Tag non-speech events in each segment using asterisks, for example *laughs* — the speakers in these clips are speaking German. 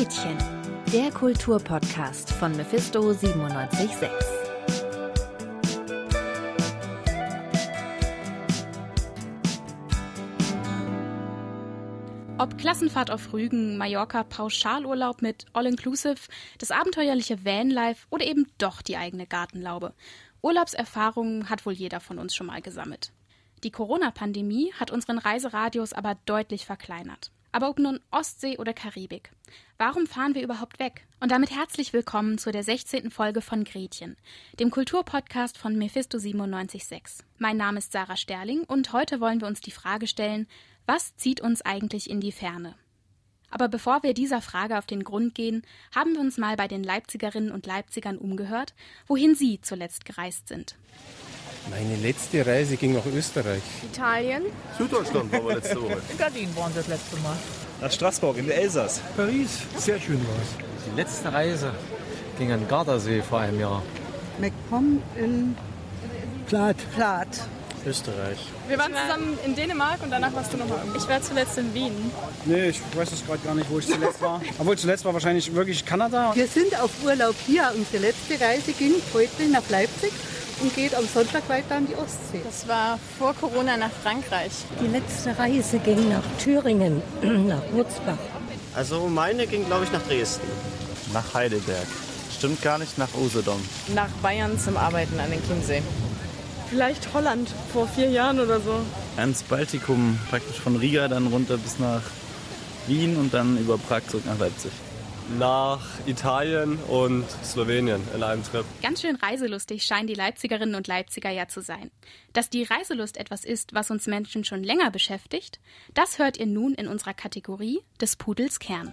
Gretchen, der Kulturpodcast von Mephisto 976. Ob Klassenfahrt auf Rügen, Mallorca, Pauschalurlaub mit All-Inclusive, das abenteuerliche Vanlife oder eben doch die eigene Gartenlaube. Urlaubserfahrungen hat wohl jeder von uns schon mal gesammelt. Die Corona-Pandemie hat unseren Reiseradius aber deutlich verkleinert. Aber ob nun Ostsee oder Karibik. Warum fahren wir überhaupt weg? Und damit herzlich willkommen zu der 16. Folge von Gretchen, dem Kulturpodcast von Mephisto 976. Mein Name ist Sarah Sterling und heute wollen wir uns die Frage stellen, was zieht uns eigentlich in die Ferne? Aber bevor wir dieser Frage auf den Grund gehen, haben wir uns mal bei den Leipzigerinnen und Leipzigern umgehört, wohin sie zuletzt gereist sind. Meine letzte Reise ging nach Österreich. Italien. Süddeutschland waren wir letzte Woche. In Gardinen waren sie das letzte Mal. Nach Straßburg in der Elsass. Paris, sehr schön war es. Die letzte Reise ging an Gardasee vor einem Jahr. MacPom in Plath. Plath. Österreich. Wir waren zusammen in Dänemark und danach warst du nochmal irgendwo. Ich war zuletzt in Wien. Nee, ich weiß es gerade gar nicht, wo ich zuletzt war. *laughs* Obwohl zuletzt war wahrscheinlich wirklich Kanada. Wir sind auf Urlaub hier. Unsere letzte Reise ging heute nach Leipzig und geht am Sonntag weiter an die Ostsee. Das war vor Corona nach Frankreich. Die letzte Reise ging nach Thüringen, *clears throat* nach Wurzbach. Also meine ging, glaube ich, nach Dresden. Nach Heidelberg. Stimmt gar nicht, nach Usedom. Nach Bayern zum Arbeiten an den Chiemsee. Vielleicht Holland vor vier Jahren oder so. Ans Baltikum, praktisch von Riga dann runter bis nach Wien und dann über Prag zurück nach Leipzig. Nach Italien und Slowenien in einem Trip. Ganz schön reiselustig scheinen die Leipzigerinnen und Leipziger ja zu sein. Dass die Reiselust etwas ist, was uns Menschen schon länger beschäftigt, das hört ihr nun in unserer Kategorie des Pudels Kern.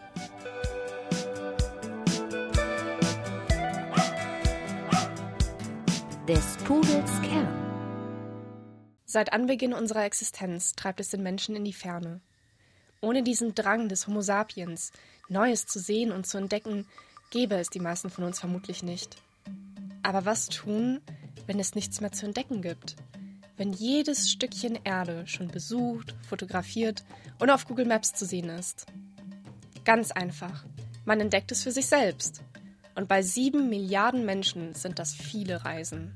Des Pudels Kern. Seit Anbeginn unserer Existenz treibt es den Menschen in die Ferne. Ohne diesen Drang des Homo sapiens, Neues zu sehen und zu entdecken, gäbe es die meisten von uns vermutlich nicht. Aber was tun, wenn es nichts mehr zu entdecken gibt? Wenn jedes Stückchen Erde schon besucht, fotografiert und auf Google Maps zu sehen ist? Ganz einfach. Man entdeckt es für sich selbst. Und bei sieben Milliarden Menschen sind das viele Reisen.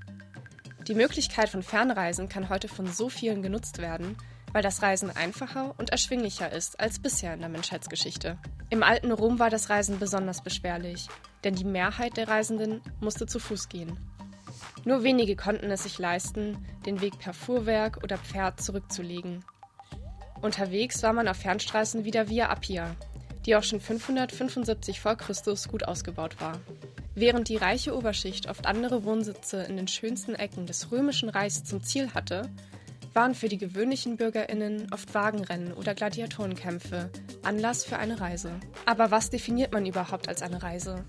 Die Möglichkeit von Fernreisen kann heute von so vielen genutzt werden, weil das Reisen einfacher und erschwinglicher ist als bisher in der Menschheitsgeschichte. Im alten Rom war das Reisen besonders beschwerlich, denn die Mehrheit der Reisenden musste zu Fuß gehen. Nur wenige konnten es sich leisten, den Weg per Fuhrwerk oder Pferd zurückzulegen. Unterwegs war man auf Fernstraßen wie der Via Appia, die auch schon 575 v. Chr. gut ausgebaut war. Während die reiche Oberschicht oft andere Wohnsitze in den schönsten Ecken des römischen Reichs zum Ziel hatte, waren für die gewöhnlichen BürgerInnen oft Wagenrennen oder Gladiatorenkämpfe Anlass für eine Reise. Aber was definiert man überhaupt als eine Reise?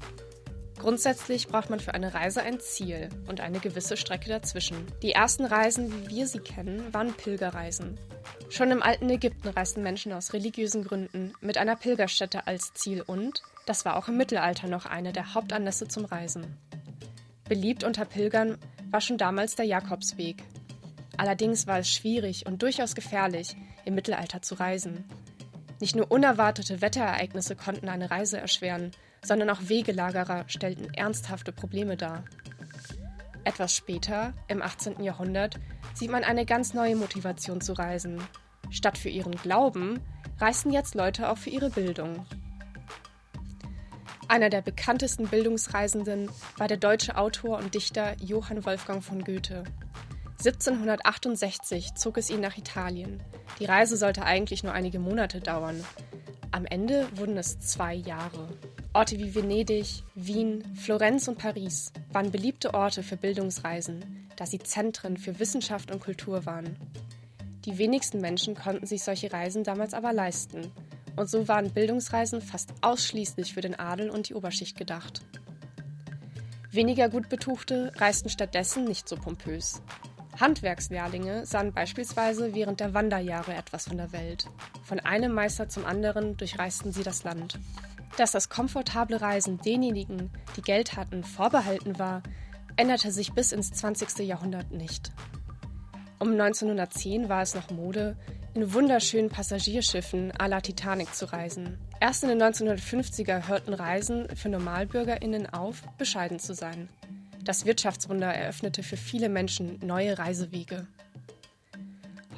Grundsätzlich braucht man für eine Reise ein Ziel und eine gewisse Strecke dazwischen. Die ersten Reisen, wie wir sie kennen, waren Pilgerreisen. Schon im alten Ägypten reisten Menschen aus religiösen Gründen mit einer Pilgerstätte als Ziel und, das war auch im Mittelalter noch eine der Hauptanlässe zum Reisen. Beliebt unter Pilgern war schon damals der Jakobsweg. Allerdings war es schwierig und durchaus gefährlich, im Mittelalter zu reisen. Nicht nur unerwartete Wetterereignisse konnten eine Reise erschweren, sondern auch Wegelagerer stellten ernsthafte Probleme dar. Etwas später, im 18. Jahrhundert, sieht man eine ganz neue Motivation zu reisen. Statt für ihren Glauben reisten jetzt Leute auch für ihre Bildung. Einer der bekanntesten Bildungsreisenden war der deutsche Autor und Dichter Johann Wolfgang von Goethe. 1768 zog es ihn nach Italien. Die Reise sollte eigentlich nur einige Monate dauern. Am Ende wurden es zwei Jahre. Orte wie Venedig, Wien, Florenz und Paris waren beliebte Orte für Bildungsreisen, da sie Zentren für Wissenschaft und Kultur waren. Die wenigsten Menschen konnten sich solche Reisen damals aber leisten, und so waren Bildungsreisen fast ausschließlich für den Adel und die Oberschicht gedacht. Weniger gut Betuchte reisten stattdessen nicht so pompös. Handwerkslehrlinge sahen beispielsweise während der Wanderjahre etwas von der Welt. Von einem Meister zum anderen durchreisten sie das Land. Dass das komfortable Reisen denjenigen, die Geld hatten, vorbehalten war, änderte sich bis ins 20. Jahrhundert nicht. Um 1910 war es noch Mode, in wunderschönen Passagierschiffen à la Titanic zu reisen. Erst in den 1950er hörten Reisen für NormalbürgerInnen auf, bescheiden zu sein. Das Wirtschaftswunder eröffnete für viele Menschen neue Reisewege.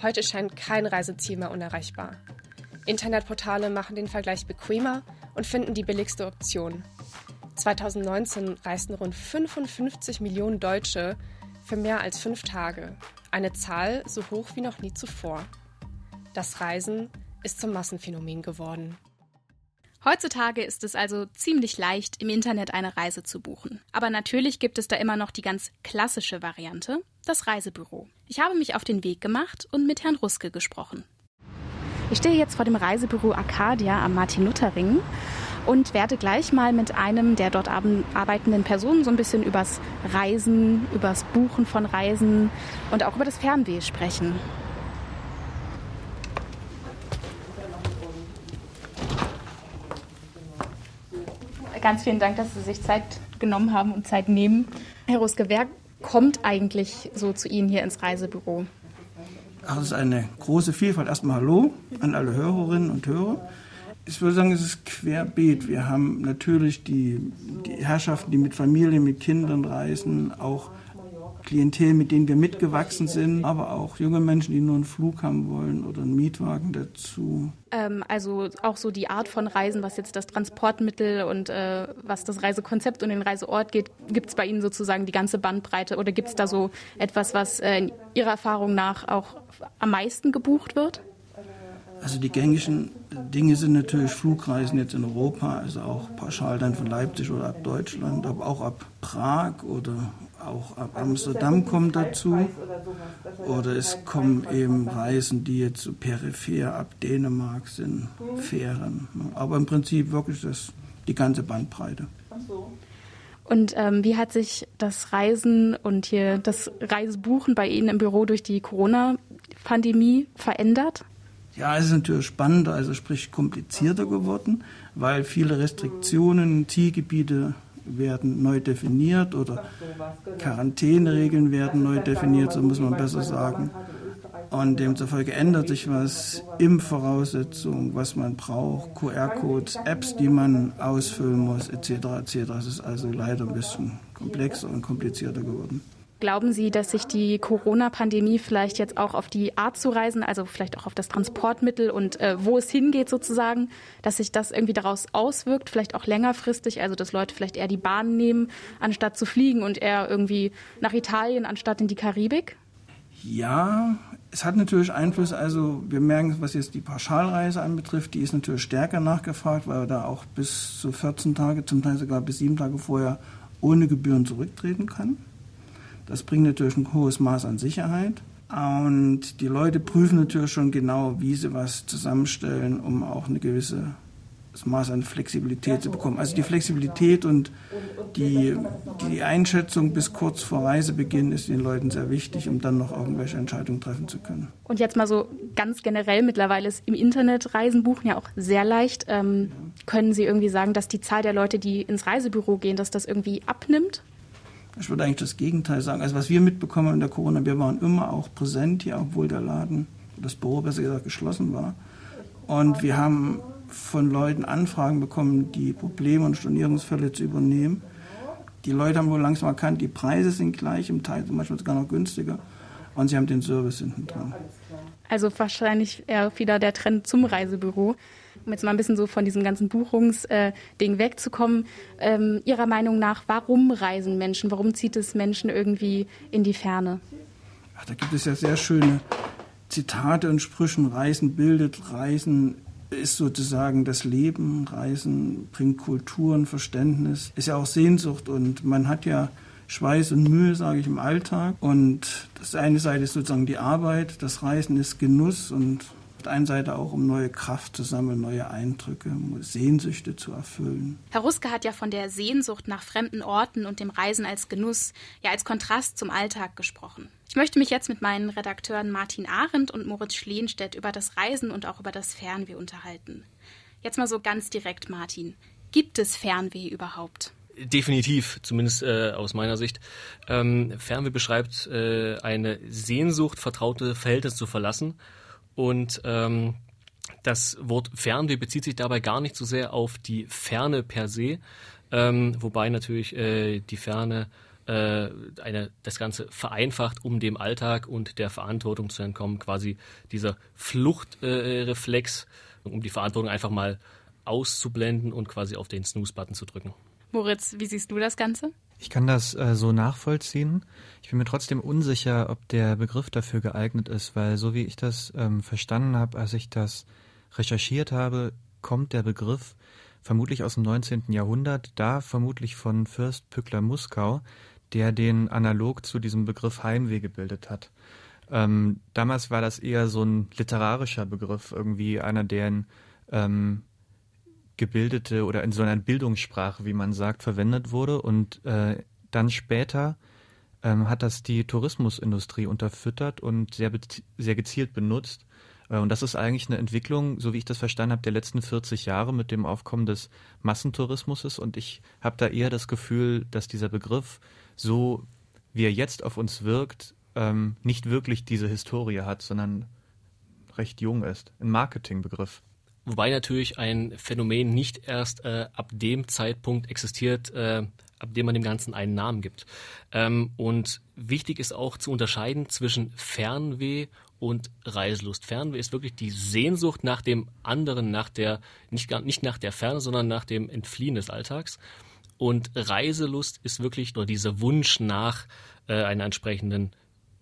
Heute scheint kein Reiseziel mehr unerreichbar. Internetportale machen den Vergleich bequemer und finden die billigste Option. 2019 reisten rund 55 Millionen Deutsche für mehr als fünf Tage. Eine Zahl so hoch wie noch nie zuvor. Das Reisen ist zum Massenphänomen geworden. Heutzutage ist es also ziemlich leicht, im Internet eine Reise zu buchen. Aber natürlich gibt es da immer noch die ganz klassische Variante, das Reisebüro. Ich habe mich auf den Weg gemacht und mit Herrn Ruske gesprochen. Ich stehe jetzt vor dem Reisebüro Arcadia am Martin-Luther-Ring und werde gleich mal mit einem der dort arbeitenden Personen so ein bisschen übers Reisen, übers Buchen von Reisen und auch über das Fernweh sprechen. Ganz vielen Dank, dass Sie sich Zeit genommen haben und Zeit nehmen. Herr Ruske, wer kommt eigentlich so zu Ihnen hier ins Reisebüro? Ach, das ist eine große Vielfalt. Erstmal Hallo an alle Hörerinnen und Hörer. Ich würde sagen, es ist querbeet. Wir haben natürlich die, die Herrschaften, die mit Familien, mit Kindern reisen, auch Klientel, mit denen wir mitgewachsen sind, aber auch junge Menschen, die nur einen Flug haben wollen oder einen Mietwagen dazu. Ähm, also auch so die Art von Reisen, was jetzt das Transportmittel und äh, was das Reisekonzept und den Reiseort geht, gibt es bei Ihnen sozusagen die ganze Bandbreite oder gibt es da so etwas, was äh, in Ihrer Erfahrung nach auch am meisten gebucht wird? Also die gängigen Dinge sind natürlich Flugreisen jetzt in Europa, also auch pauschal dann von Leipzig oder ab Deutschland, aber auch ab Prag oder auch ab Amsterdam kommt dazu. Oder es kommen eben Reisen, die jetzt so peripher ab Dänemark sind, Fähren. Aber im Prinzip wirklich das, die ganze Bandbreite. Und ähm, wie hat sich das Reisen und hier das Reisebuchen bei Ihnen im Büro durch die Corona-Pandemie verändert? Ja, es ist natürlich spannender, also sprich komplizierter geworden, weil viele Restriktionen, Zielgebiete werden neu definiert oder Quarantäneregeln werden neu definiert, so muss man besser sagen. Und demzufolge ändert sich was, Impfvoraussetzungen, was man braucht, QR-Codes, Apps, die man ausfüllen muss, etc. etc. Es ist also leider ein bisschen komplexer und komplizierter geworden. Glauben Sie, dass sich die Corona-Pandemie vielleicht jetzt auch auf die Art zu reisen, also vielleicht auch auf das Transportmittel und äh, wo es hingeht sozusagen, dass sich das irgendwie daraus auswirkt, vielleicht auch längerfristig, also dass Leute vielleicht eher die Bahn nehmen, anstatt zu fliegen und eher irgendwie nach Italien anstatt in die Karibik? Ja, es hat natürlich Einfluss. Also wir merken, was jetzt die Pauschalreise anbetrifft, die ist natürlich stärker nachgefragt, weil wir da auch bis zu 14 Tage, zum Teil sogar bis sieben Tage vorher ohne Gebühren zurücktreten kann. Das bringt natürlich ein hohes Maß an Sicherheit. Und die Leute prüfen natürlich schon genau, wie sie was zusammenstellen, um auch eine gewisse das Maß an Flexibilität zu bekommen. Also die Flexibilität und die, die Einschätzung bis kurz vor Reisebeginn ist den Leuten sehr wichtig, um dann noch irgendwelche Entscheidungen treffen zu können. Und jetzt mal so ganz generell, mittlerweile ist im Internet Reisen buchen ja auch sehr leicht. Ähm, können Sie irgendwie sagen, dass die Zahl der Leute, die ins Reisebüro gehen, dass das irgendwie abnimmt? Ich würde eigentlich das Gegenteil sagen. Also was wir mitbekommen in der Corona, wir waren immer auch präsent hier, obwohl der Laden, das Büro besser gesagt, geschlossen war. Und wir haben von Leuten Anfragen bekommen, die Probleme und Stornierungsfälle zu übernehmen. Die Leute haben wohl langsam erkannt, die Preise sind gleich, im Teil zum Beispiel sogar noch günstiger. Und sie haben den Service hinten dran. Also wahrscheinlich eher wieder der Trend zum Reisebüro um jetzt mal ein bisschen so von diesem ganzen Buchungsding wegzukommen, ähm, Ihrer Meinung nach, warum reisen Menschen? Warum zieht es Menschen irgendwie in die Ferne? Ach, da gibt es ja sehr schöne Zitate und Sprüchen. Reisen bildet, Reisen ist sozusagen das Leben. Reisen bringt Kulturen, Verständnis, ist ja auch Sehnsucht und man hat ja Schweiß und Mühe, sage ich, im Alltag. Und das eine Seite ist sozusagen die Arbeit, das Reisen ist Genuss und der einen Seite auch, um neue Kraft zu sammeln, neue Eindrücke, Sehnsüchte zu erfüllen. Herr Ruske hat ja von der Sehnsucht nach fremden Orten und dem Reisen als Genuss, ja als Kontrast zum Alltag gesprochen. Ich möchte mich jetzt mit meinen Redakteuren Martin Arendt und Moritz Schleenstedt über das Reisen und auch über das Fernweh unterhalten. Jetzt mal so ganz direkt, Martin. Gibt es Fernweh überhaupt? Definitiv, zumindest äh, aus meiner Sicht. Ähm, Fernweh beschreibt äh, eine Sehnsucht, vertraute Verhältnisse zu verlassen Und ähm, das Wort Fernweh bezieht sich dabei gar nicht so sehr auf die Ferne per se, ähm, wobei natürlich äh, die Ferne äh, eine, das Ganze vereinfacht, um dem Alltag und der Verantwortung zu entkommen, quasi dieser Fluchtreflex, äh, um die Verantwortung einfach mal auszublenden und quasi auf den Snooze-Button zu drücken. Moritz, wie siehst du das Ganze? Ich kann das äh, so nachvollziehen. Ich bin mir trotzdem unsicher, ob der Begriff dafür geeignet ist, weil so wie ich das ähm, verstanden habe, als ich das recherchiert habe, kommt der Begriff vermutlich aus dem 19. Jahrhundert, da vermutlich von Fürst Pückler Muskau, der den analog zu diesem Begriff Heimweh gebildet hat. Ähm, damals war das eher so ein literarischer Begriff, irgendwie einer, der ähm, gebildete oder in so einer Bildungssprache, wie man sagt, verwendet wurde. Und äh, dann später ähm, hat das die Tourismusindustrie unterfüttert und sehr, sehr gezielt benutzt. Äh, und das ist eigentlich eine Entwicklung, so wie ich das verstanden habe, der letzten 40 Jahre mit dem Aufkommen des Massentourismus. Und ich habe da eher das Gefühl, dass dieser Begriff, so wie er jetzt auf uns wirkt, ähm, nicht wirklich diese Historie hat, sondern recht jung ist. Ein Marketingbegriff. Wobei natürlich ein Phänomen nicht erst äh, ab dem Zeitpunkt existiert, äh, ab dem man dem Ganzen einen Namen gibt. Ähm, und wichtig ist auch zu unterscheiden zwischen Fernweh und Reiselust. Fernweh ist wirklich die Sehnsucht nach dem anderen, nach der, nicht, nicht nach der Ferne, sondern nach dem Entfliehen des Alltags. Und Reiselust ist wirklich nur dieser Wunsch nach äh, einer entsprechenden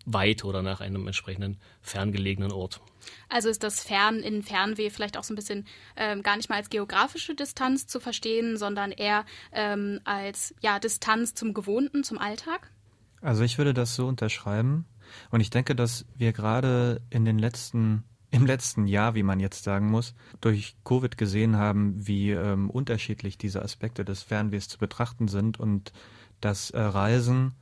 Weite oder nach einem entsprechenden ferngelegenen Ort. Also ist das Fern in Fernweh vielleicht auch so ein bisschen ähm, gar nicht mal als geografische Distanz zu verstehen, sondern eher ähm, als ja, Distanz zum Gewohnten, zum Alltag? Also ich würde das so unterschreiben. Und ich denke, dass wir gerade in den letzten, *laughs* im letzten Jahr, wie man jetzt sagen muss, durch Covid gesehen haben, wie ähm, unterschiedlich diese Aspekte des Fernwehs zu betrachten sind und dass äh, Reisen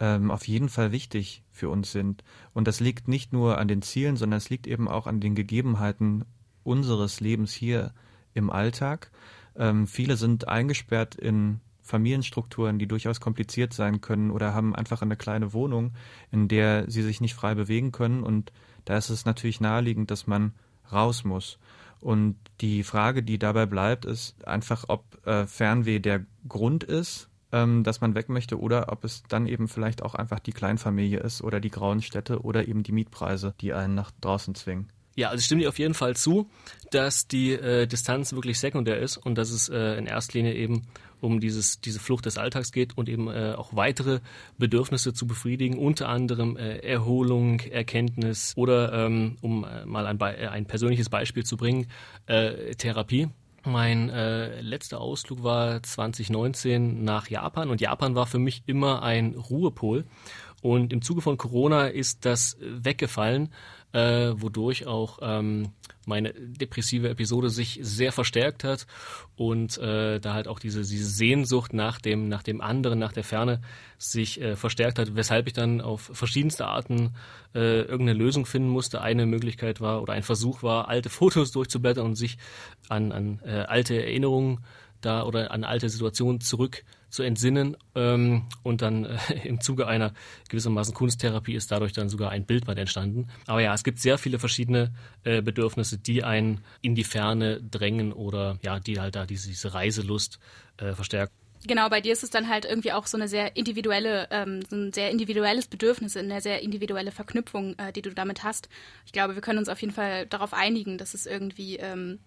ähm, auf jeden Fall wichtig für uns sind. Und das liegt nicht nur an den Zielen, sondern es liegt eben auch an den Gegebenheiten unseres Lebens hier im Alltag. Ähm, viele sind eingesperrt in Familienstrukturen, die durchaus kompliziert sein können oder haben einfach eine kleine Wohnung, in der sie sich nicht frei bewegen können. Und da ist es natürlich naheliegend, dass man raus muss. Und die Frage, die dabei bleibt, ist einfach, ob äh, Fernweh der Grund ist ähm, dass man weg möchte oder ob es dann eben vielleicht auch einfach die Kleinfamilie ist oder die grauen Städte oder eben die Mietpreise, die einen nach draußen zwingen. Ja, also ich stimme dir auf jeden Fall zu, dass die äh, Distanz wirklich sekundär ist und dass es äh, in erster Linie eben um dieses, diese Flucht des Alltags geht und eben äh, auch weitere Bedürfnisse zu befriedigen, unter anderem äh, Erholung, Erkenntnis oder, ähm, um äh, mal ein, Be ein persönliches Beispiel zu bringen, äh, Therapie. Mein äh, letzter Ausflug war 2019 nach Japan und Japan war für mich immer ein Ruhepol. Und im Zuge von Corona ist das weggefallen äh, wodurch auch ähm, meine depressive Episode sich sehr verstärkt hat und äh, da halt auch diese, diese Sehnsucht nach dem, nach dem anderen, nach der Ferne sich äh, verstärkt hat, weshalb ich dann auf verschiedenste Arten äh, irgendeine Lösung finden musste. Eine Möglichkeit war oder ein Versuch war, alte Fotos durchzublättern und sich an, an äh, alte Erinnerungen da oder an alte Situationen zurück zu entsinnen ähm, und dann äh, im Zuge einer gewissermaßen Kunsttherapie ist dadurch dann sogar ein Bildband entstanden. Aber ja, es gibt sehr viele verschiedene äh, Bedürfnisse, die einen in die Ferne drängen oder ja, die halt da diese, diese Reiselust äh, verstärken. Genau, bei dir ist es dann halt irgendwie auch so eine sehr individuelle, ähm, so ein sehr individuelles Bedürfnis, eine sehr individuelle Verknüpfung, äh, die du damit hast. Ich glaube, wir können uns auf jeden Fall darauf einigen, dass es irgendwie ähm,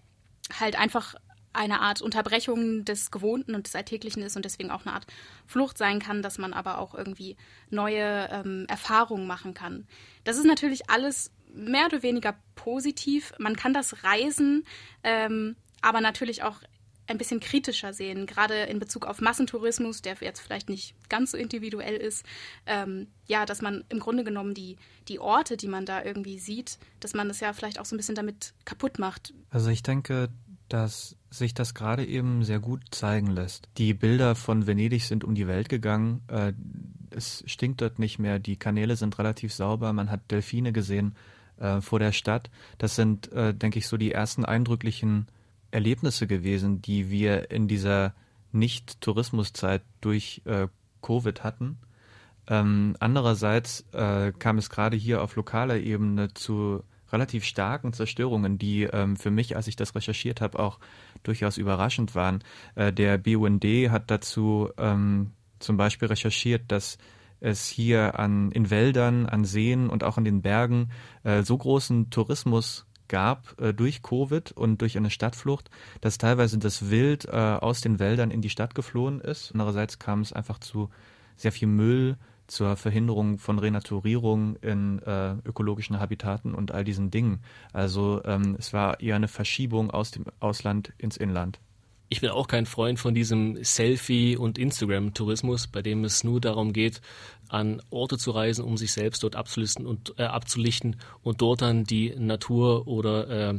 halt einfach eine Art Unterbrechung des Gewohnten und des Alltäglichen ist und deswegen auch eine Art Flucht sein kann, dass man aber auch irgendwie neue ähm, Erfahrungen machen kann. Das ist natürlich alles mehr oder weniger positiv. Man kann das Reisen ähm, aber natürlich auch ein bisschen kritischer sehen, gerade in Bezug auf Massentourismus, der jetzt vielleicht nicht ganz so individuell ist. Ähm, ja, dass man im Grunde genommen die, die Orte, die man da irgendwie sieht, dass man das ja vielleicht auch so ein bisschen damit kaputt macht. Also ich denke, dass sich das gerade eben sehr gut zeigen lässt. Die Bilder von Venedig sind um die Welt gegangen. Äh, es stinkt dort nicht mehr. Die Kanäle sind relativ sauber. Man hat Delfine gesehen äh, vor der Stadt. Das sind, äh, denke ich, so die ersten eindrücklichen Erlebnisse gewesen, die wir in dieser Nicht-Tourismuszeit durch Covid hatten. Ähm, andererseits kam es gerade hier auf lokaler Ebene zu relativ starken Zerstörungen, die ähm, für mich, als ich das recherchiert habe, auch durchaus überraschend waren. Äh, der BUND hat dazu ähm, zum Beispiel recherchiert, dass es hier an, in Wäldern, an Seen und auch in den Bergen äh, so großen Tourismus gab äh, durch Covid und durch eine Stadtflucht, dass teilweise das Wild äh, aus den Wäldern in die Stadt geflohen ist. Andererseits kam es einfach zu sehr viel Müll, zur Verhinderung von Renaturierung in äh, ökologischen Habitaten und all diesen Dingen. Also ähm, es war eher eine Verschiebung aus dem Ausland ins Inland. Ich bin auch kein Freund von diesem Selfie- und Instagram-Tourismus, bei dem es nur darum geht, an Orte zu reisen, um sich selbst dort abzulisten und äh, abzulichten und dort dann die Natur oder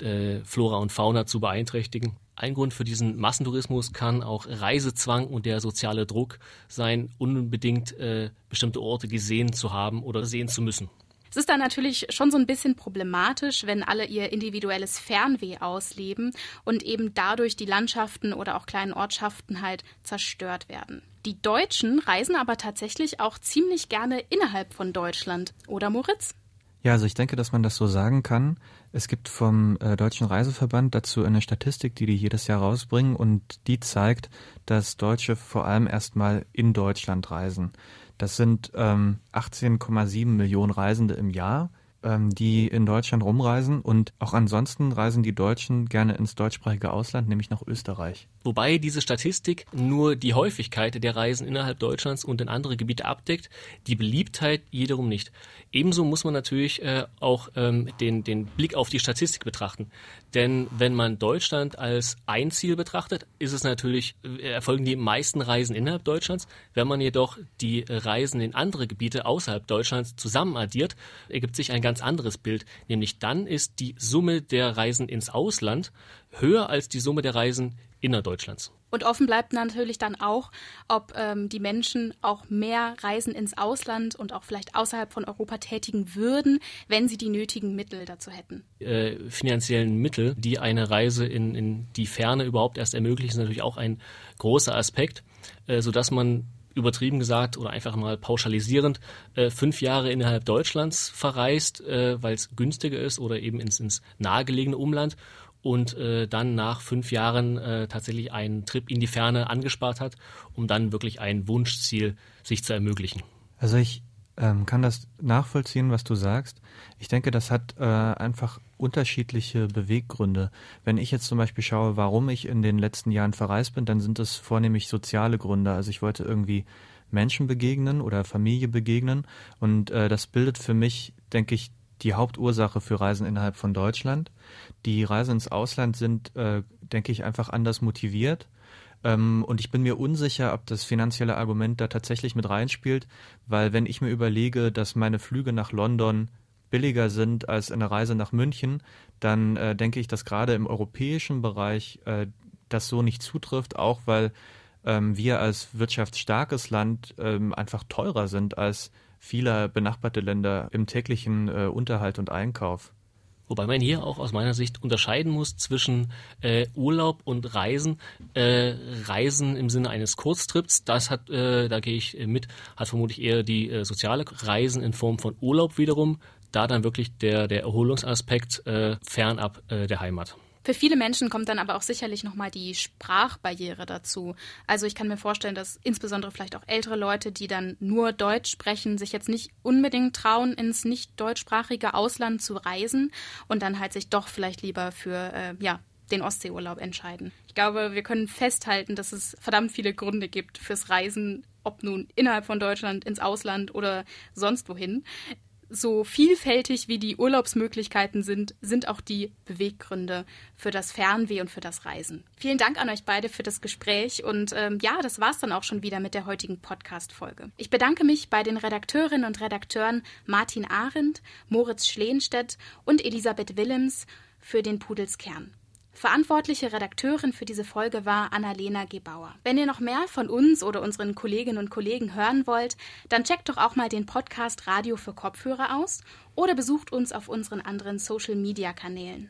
äh, äh, Flora und Fauna zu beeinträchtigen. Ein Grund für diesen Massentourismus kann auch Reisezwang und der soziale Druck sein, unbedingt äh, bestimmte Orte gesehen zu haben oder sehen zu müssen. Es ist dann natürlich schon so ein bisschen problematisch, wenn alle ihr individuelles Fernweh ausleben und eben dadurch die Landschaften oder auch kleinen Ortschaften halt zerstört werden. Die Deutschen reisen aber tatsächlich auch ziemlich gerne innerhalb von Deutschland, oder Moritz? Ja, also ich denke, dass man das so sagen kann. Es gibt vom äh, Deutschen Reiseverband dazu eine Statistik, die die jedes Jahr rausbringen und die zeigt, dass Deutsche vor allem erstmal in Deutschland reisen. Das sind ähm, 18,7 Millionen Reisende im Jahr ähm, die in Deutschland rumreisen und auch ansonsten reisen die Deutschen gerne ins deutschsprachige Ausland, nämlich nach Österreich. Wobei diese Statistik nur die Häufigkeit der Reisen innerhalb Deutschlands und in andere Gebiete abdeckt, die Beliebtheit wiederum nicht. Ebenso muss man natürlich äh, auch ähm, den, den Blick auf die Statistik betrachten. Denn wenn man Deutschland als ein Ziel betrachtet, ist es natürlich, äh, erfolgen die meisten Reisen innerhalb Deutschlands. Wenn man jedoch die Reisen in andere Gebiete außerhalb Deutschlands zusammen addiert, ergibt sich ein ganz anderes Bild, nämlich dann ist die Summe der Reisen ins Ausland höher als die Summe der Reisen innerdeutschlands. Und offen bleibt natürlich dann auch, ob ähm, die Menschen auch mehr Reisen ins Ausland und auch vielleicht außerhalb von Europa tätigen würden, wenn sie die nötigen Mittel dazu hätten. Äh, finanziellen Mittel, die eine Reise in, in die Ferne überhaupt erst ermöglichen, ist natürlich auch ein großer Aspekt, äh, sodass man übertrieben gesagt oder einfach mal pauschalisierend äh, fünf Jahre innerhalb Deutschlands verreist, äh, weil es günstiger ist oder eben ins, ins nahegelegene Umland und äh, dann nach fünf Jahren äh, tatsächlich einen Trip in die Ferne angespart hat, um dann wirklich ein Wunschziel sich zu ermöglichen. Also ich ähm, kann das nachvollziehen, was du sagst. Ich denke, das hat äh, einfach unterschiedliche Beweggründe. Wenn ich jetzt zum Beispiel schaue, warum ich in den letzten Jahren verreist bin, dann sind das vornehmlich soziale Gründe. Also ich wollte irgendwie Menschen begegnen oder Familie begegnen und äh, das bildet für mich, denke ich, die Hauptursache für Reisen innerhalb von Deutschland. Die Reisen ins Ausland sind, äh, denke ich, einfach anders motiviert ähm, und ich bin mir unsicher, ob das finanzielle Argument da tatsächlich mit reinspielt, weil wenn ich mir überlege, dass meine Flüge nach London billiger sind als eine Reise nach München, dann äh, denke ich, dass gerade im europäischen Bereich äh, das so nicht zutrifft, auch weil ähm, wir als wirtschaftsstarkes Land ähm, einfach teurer sind als viele benachbarte Länder im täglichen äh, Unterhalt und Einkauf. Wobei man hier auch aus meiner Sicht unterscheiden muss zwischen äh, Urlaub und Reisen. Äh, Reisen im Sinne eines Kurztrips, das hat, äh, da gehe ich mit, hat vermutlich eher die äh, soziale Reisen in Form von Urlaub wiederum. Da dann wirklich der, der Erholungsaspekt äh, fernab äh, der Heimat. Für viele Menschen kommt dann aber auch sicherlich nochmal die Sprachbarriere dazu. Also ich kann mir vorstellen, dass insbesondere vielleicht auch ältere Leute, die dann nur Deutsch sprechen, sich jetzt nicht unbedingt trauen, ins nicht deutschsprachige Ausland zu reisen und dann halt sich doch vielleicht lieber für äh, ja, den Ostseeurlaub entscheiden. Ich glaube, wir können festhalten, dass es verdammt viele Gründe gibt fürs Reisen, ob nun innerhalb von Deutschland, ins Ausland oder sonst wohin so vielfältig wie die Urlaubsmöglichkeiten sind, sind auch die Beweggründe für das Fernweh und für das Reisen. Vielen Dank an euch beide für das Gespräch und ähm, ja, das war's dann auch schon wieder mit der heutigen Podcast-Folge. Ich bedanke mich bei den Redakteurinnen und Redakteuren Martin Arendt, Moritz Schleenstedt und Elisabeth Willems für den Pudelskern. Verantwortliche Redakteurin für diese Folge war Annalena Gebauer. Wenn ihr noch mehr von uns oder unseren Kolleginnen und Kollegen hören wollt, dann checkt doch auch mal den Podcast Radio für Kopfhörer aus oder besucht uns auf unseren anderen Social-Media-Kanälen.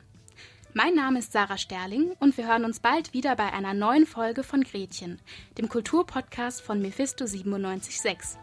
Mein Name ist Sarah Sterling und wir hören uns bald wieder bei einer neuen Folge von Gretchen, dem Kulturpodcast von Mephisto 976.